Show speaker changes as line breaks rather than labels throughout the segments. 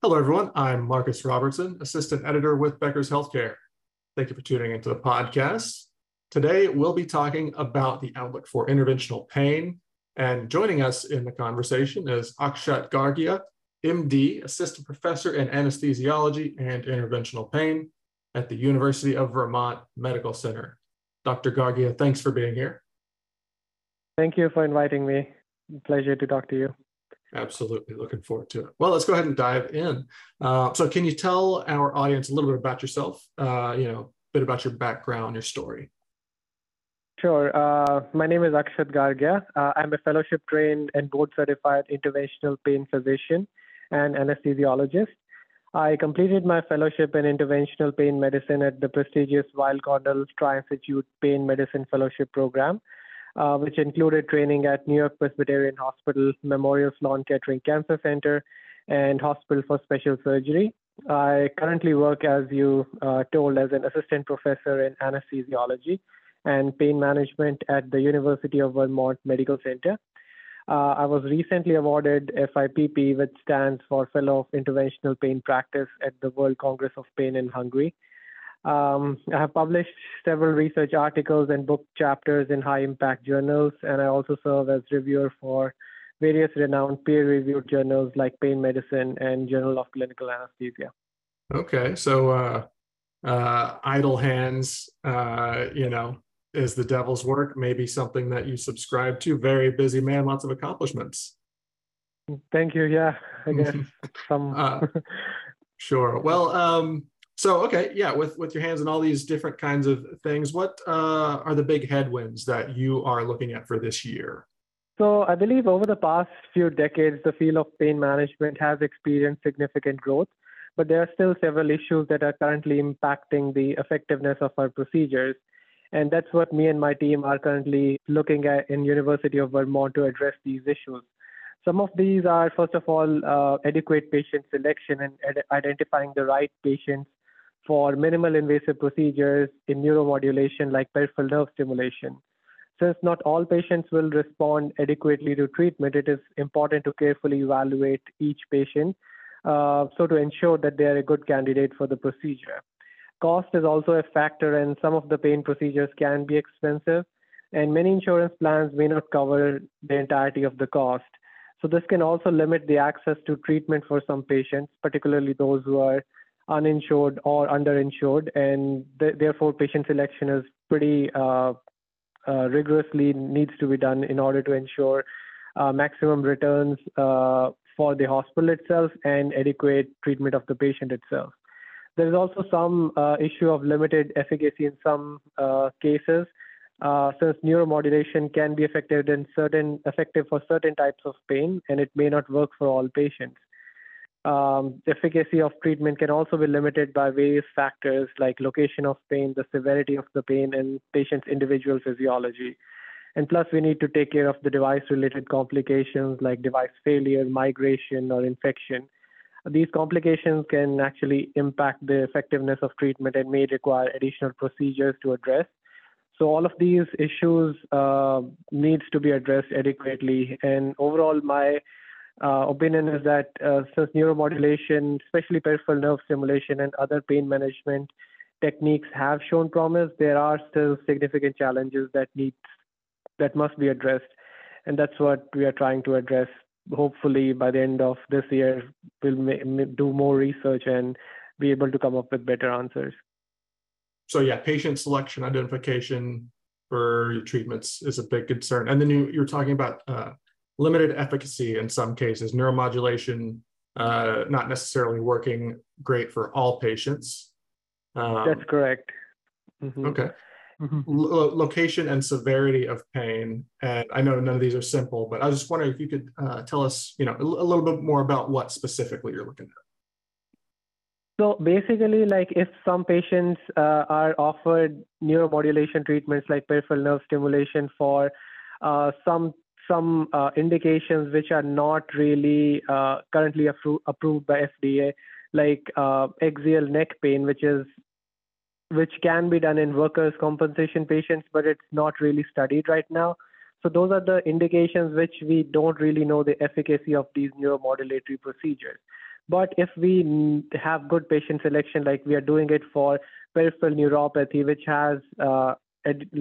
Hello, everyone. I'm Marcus Robertson, Assistant Editor with Becker's Healthcare. Thank you for tuning into the podcast. Today, we'll be talking about the outlook for interventional pain. And joining us in the conversation is Akshat Gargya, MD, Assistant Professor in Anesthesiology and Interventional Pain at the University of Vermont Medical Center. Dr. Gargya, thanks for being here.
Thank you for inviting me. Pleasure to talk to you.
Absolutely. Looking forward to it. Well, let's go ahead and dive in. Uh, so, can you tell our audience a little bit about yourself? Uh, you know, a bit about your background, your story.
Sure. Uh, my name is Akshat Gargya. Uh, I'm a fellowship trained and board certified interventional pain physician and anesthesiologist. I completed my fellowship in interventional pain medicine at the prestigious Weill Cornell Tri-Institute Pain Medicine Fellowship Program uh, which included training at New York Presbyterian Hospital, Memorial Sloan Kettering Cancer Center, and Hospital for Special Surgery. I currently work, as you uh, told, as an assistant professor in anesthesiology and pain management at the University of Vermont Medical Center. Uh, I was recently awarded FIPP, which stands for Fellow of Interventional Pain Practice at the World Congress of Pain in Hungary. Um, I have published several research articles and book chapters in high impact journals, and I also serve as reviewer for various renowned peer reviewed journals like Pain Medicine and Journal of Clinical Anesthesia.
Okay, so uh, uh, idle hands, uh, you know, is the devil's work, maybe something that you subscribe to. Very busy man, lots of accomplishments.
Thank you. Yeah, I guess some.
Uh, sure. Well, um, so okay, yeah, with with your hands and all these different kinds of things, what uh, are the big headwinds that you are looking at for this year?
So I believe over the past few decades, the field of pain management has experienced significant growth, but there are still several issues that are currently impacting the effectiveness of our procedures. And that's what me and my team are currently looking at in University of Vermont to address these issues. Some of these are, first of all, uh, adequate patient selection and ad- identifying the right patients for minimal invasive procedures in neuromodulation like peripheral nerve stimulation. Since not all patients will respond adequately to treatment, it is important to carefully evaluate each patient uh, so to ensure that they are a good candidate for the procedure. Cost is also a factor, and some of the pain procedures can be expensive, and many insurance plans may not cover the entirety of the cost. So, this can also limit the access to treatment for some patients, particularly those who are uninsured or underinsured, and th- therefore patient selection is pretty uh, uh, rigorously needs to be done in order to ensure uh, maximum returns uh, for the hospital itself and adequate treatment of the patient itself. There is also some uh, issue of limited efficacy in some uh, cases, since neuromodulation can be effective in certain effective for certain types of pain, and it may not work for all patients um, efficacy of treatment can also be limited by various factors like location of pain, the severity of the pain, and patient's individual physiology. And plus, we need to take care of the device related complications like device failure, migration, or infection. These complications can actually impact the effectiveness of treatment and may require additional procedures to address. So all of these issues uh, needs to be addressed adequately. And overall, my uh, opinion is that uh, since neuromodulation, especially peripheral nerve stimulation and other pain management techniques have shown promise, there are still significant challenges that need that must be addressed, and that's what we are trying to address. Hopefully, by the end of this year, we'll ma- do more research and be able to come up with better answers.
So yeah, patient selection identification for treatments is a big concern, and then you you're talking about uh, limited efficacy in some cases, neuromodulation uh, not necessarily working great for all patients.
Um, That's correct.
Mm-hmm. Okay. mm-hmm. lo- location and severity of pain. And I know none of these are simple, but I was just wondering if you could uh, tell us, you know, a, a little bit more about what specifically you're looking at.
So basically, like if some patients uh, are offered neuromodulation treatments like peripheral nerve stimulation for uh, some some uh, indications which are not really uh, currently appro- approved by FDA, like uh, axial neck pain, which is which can be done in workers' compensation patients, but it's not really studied right now. So those are the indications which we don't really know the efficacy of these neuromodulatory procedures. But if we have good patient selection, like we are doing it for peripheral neuropathy, which has uh,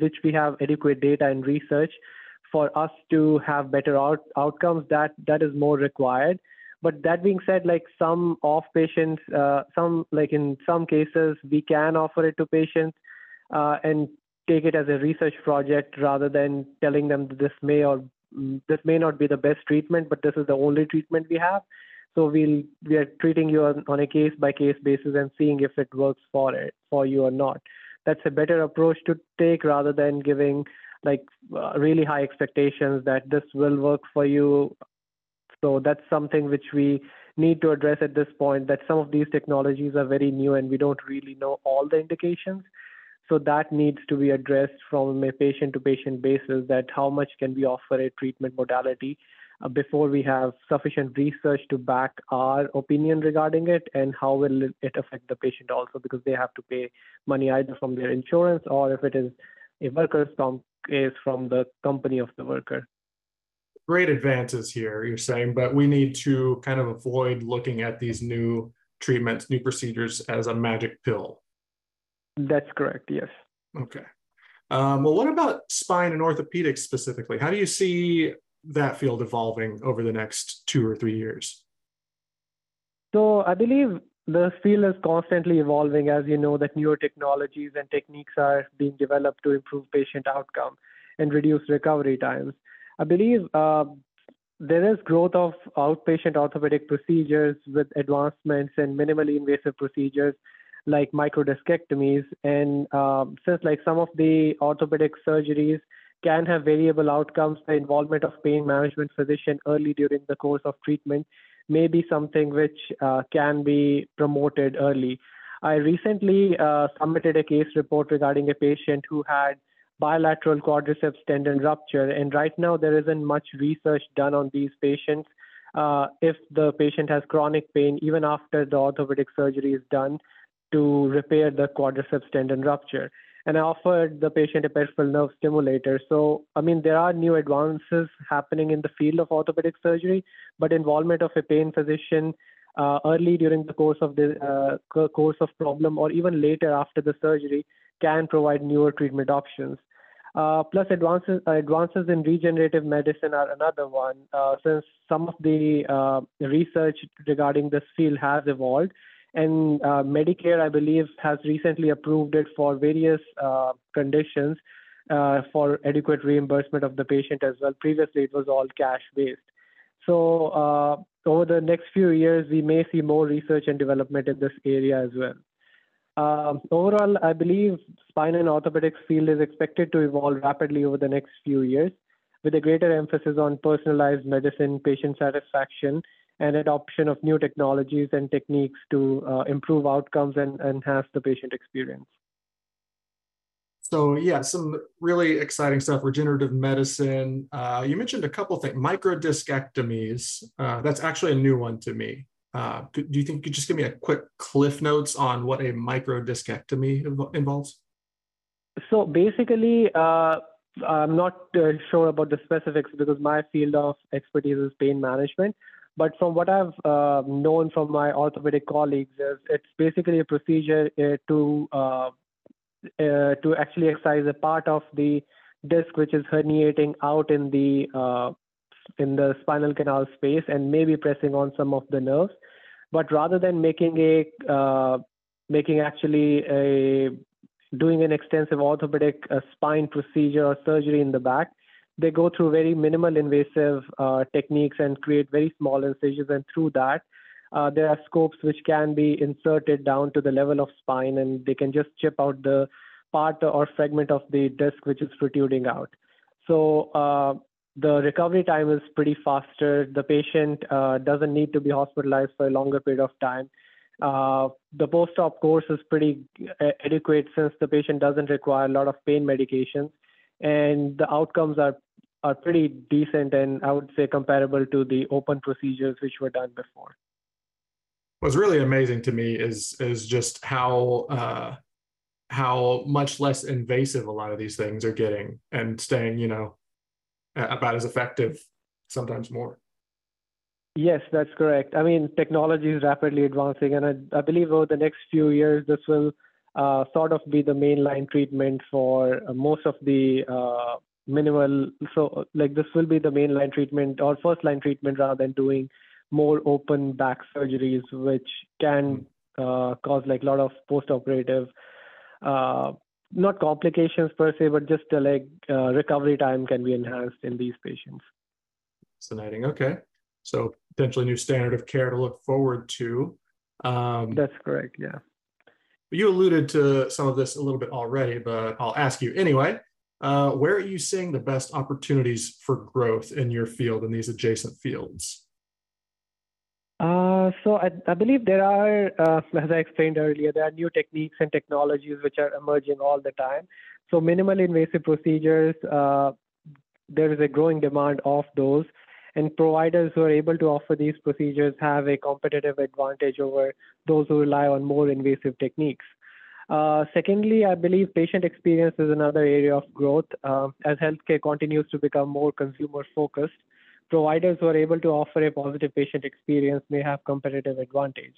which we have adequate data and research for us to have better out- outcomes, that that is more required. But that being said, like some off patients, uh, some like in some cases, we can offer it to patients uh, and take it as a research project rather than telling them this may or mm, this may not be the best treatment, but this is the only treatment we have. So we'll we are treating you on, on a case by case basis and seeing if it works for it for you or not. That's a better approach to take rather than giving like uh, really high expectations that this will work for you so that's something which we need to address at this point that some of these technologies are very new and we don't really know all the indications. So that needs to be addressed from a patient to patient basis that how much can we offer a treatment modality uh, before we have sufficient research to back our opinion regarding it and how will it affect the patient also because they have to pay money either from their insurance or if it is a workers comp is from the company of the worker
great advances here, you're saying, but we need to kind of avoid looking at these new treatments, new procedures as a magic pill.
That's correct, yes.
Okay. Um, well, what about spine and orthopedics specifically? How do you see that field evolving over the next two or three years?
So I believe the field is constantly evolving as you know that newer technologies and techniques are being developed to improve patient outcome and reduce recovery times. I believe uh, there is growth of outpatient orthopedic procedures with advancements in minimally invasive procedures like microdiscectomies. And um, since like some of the orthopedic surgeries can have variable outcomes, the involvement of pain management physician early during the course of treatment may be something which uh, can be promoted early. I recently uh, submitted a case report regarding a patient who had bilateral quadriceps tendon rupture. And right now, there isn't much research done on these patients. Uh, if the patient has chronic pain, even after the orthopedic surgery is done to repair the quadriceps tendon rupture. And I offered the patient a peripheral nerve stimulator. So, I mean, there are new advances happening in the field of orthopedic surgery, but involvement of a pain physician uh, early during the course of the uh, course of problem or even later after the surgery can provide newer treatment options. Uh, plus, advances uh, advances in regenerative medicine are another one. Uh, since some of the uh, research regarding this field has evolved, and uh, Medicare, I believe, has recently approved it for various uh, conditions for adequate reimbursement of the patient as well. Previously, it was all cash based. So, over the next few years, we may see more research and development in this area as well. Um, overall, I believe spine and orthopedics field is expected to evolve rapidly over the next few years, with a greater emphasis on personalized medicine, patient satisfaction, and adoption of new technologies and techniques to uh, improve outcomes and enhance the patient experience.
So yeah, some really exciting stuff. Regenerative medicine. Uh, you mentioned a couple things. Microdiscectomies. Uh, that's actually a new one to me. Uh, could, do you think you could just give me a quick cliff notes on what a microdiscectomy involves?
So basically, uh, I'm not uh, sure about the specifics because my field of expertise is pain management. But from what I've uh, known from my orthopedic colleagues, it's basically a procedure uh, to uh, to actually excise a part of the disc which is herniating out in the in the spinal canal space and maybe pressing on some of the nerves. But rather than making a uh, making actually a doing an extensive orthopedic uh, spine procedure or surgery in the back, they go through very minimal invasive uh, techniques and create very small incisions. And through that, uh, there are scopes which can be inserted down to the level of spine, and they can just chip out the part or fragment of the disc which is protruding out. So uh, the recovery time is pretty faster. The patient uh, doesn't need to be hospitalized for a longer period of time. Uh, the post-op course is pretty adequate since the patient doesn't require a lot of pain medications, and the outcomes are are pretty decent and I would say comparable to the open procedures which were done before.
What's really amazing to me is is just how uh, how much less invasive a lot of these things are getting and staying, you know, about as effective, sometimes more.
Yes, that's correct. I mean, technology is rapidly advancing, and I, I believe over the next few years, this will uh, sort of be the mainline treatment for uh, most of the uh, minimal. So, like, this will be the mainline treatment or first line treatment rather than doing more open back surgeries, which can hmm. uh, cause like a lot of post-operative, uh, not complications per se, but just the like uh, recovery time can be enhanced in these patients.
Fascinating. Okay, so potentially new standard of care to look forward to.
Um, That's correct. Yeah.
You alluded to some of this a little bit already, but I'll ask you anyway. Uh, where are you seeing the best opportunities for growth in your field in these adjacent fields?
Uh, so I, I, believe there are, uh, as I explained earlier, there are new techniques and technologies which are emerging all the time. So minimal invasive procedures, uh, there is a growing demand of those, and providers who are able to offer these procedures have a competitive advantage over those who rely on more invasive techniques. Uh, secondly, I believe patient experience is another area of growth uh, as healthcare continues to become more consumer focused providers who are able to offer a positive patient experience may have competitive advantage.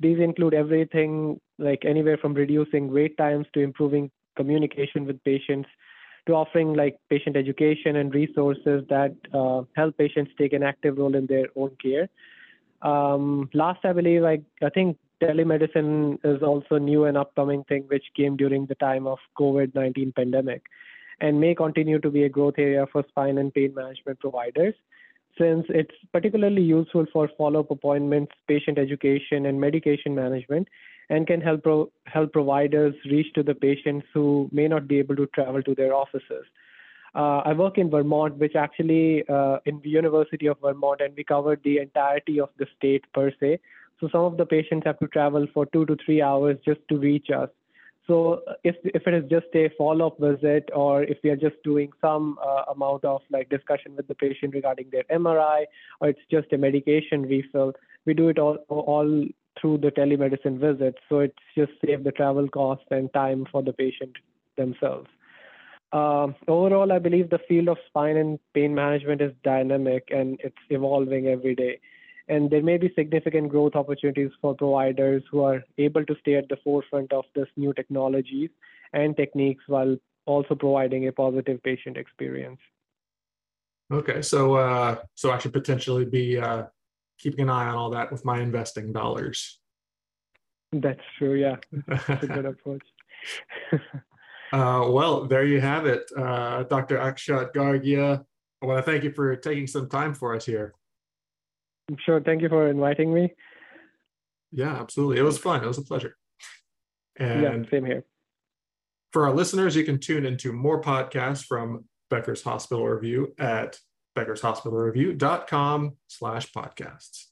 These include everything like anywhere from reducing wait times to improving communication with patients to offering like patient education and resources that uh, help patients take an active role in their own care. Um, last, I believe, I, I think telemedicine is also new and upcoming thing which came during the time of COVID-19 pandemic and may continue to be a growth area for spine and pain management providers since it's particularly useful for follow-up appointments, patient education, and medication management, and can help pro- help providers reach to the patients who may not be able to travel to their offices. Uh, I work in Vermont, which actually uh, in the University of Vermont, and we covered the entirety of the state per se. So some of the patients have to travel for two to three hours just to reach us. So if if it is just a follow-up visit, or if we are just doing some uh, amount of like discussion with the patient regarding their MRI, or it's just a medication refill, we do it all all through the telemedicine visit. So it's just save the travel cost and time for the patient themselves. Um, overall, I believe the field of spine and pain management is dynamic and it's evolving every day and there may be significant growth opportunities for providers who are able to stay at the forefront of this new technologies and techniques while also providing a positive patient experience.
Okay, so uh, so I should potentially be uh, keeping an eye on all that with my investing dollars.
That's true. Yeah, that's a good approach.
uh, well, there you have it, uh, Dr. Akshat Gargya. I want to thank you for taking some time for us here.
Sure. Thank you for inviting me.
Yeah, absolutely. It was fun. It was a pleasure.
And yeah, same here.
For our listeners, you can tune into more podcasts from Becker's Hospital Review at beckershospitalreview.com slash podcasts.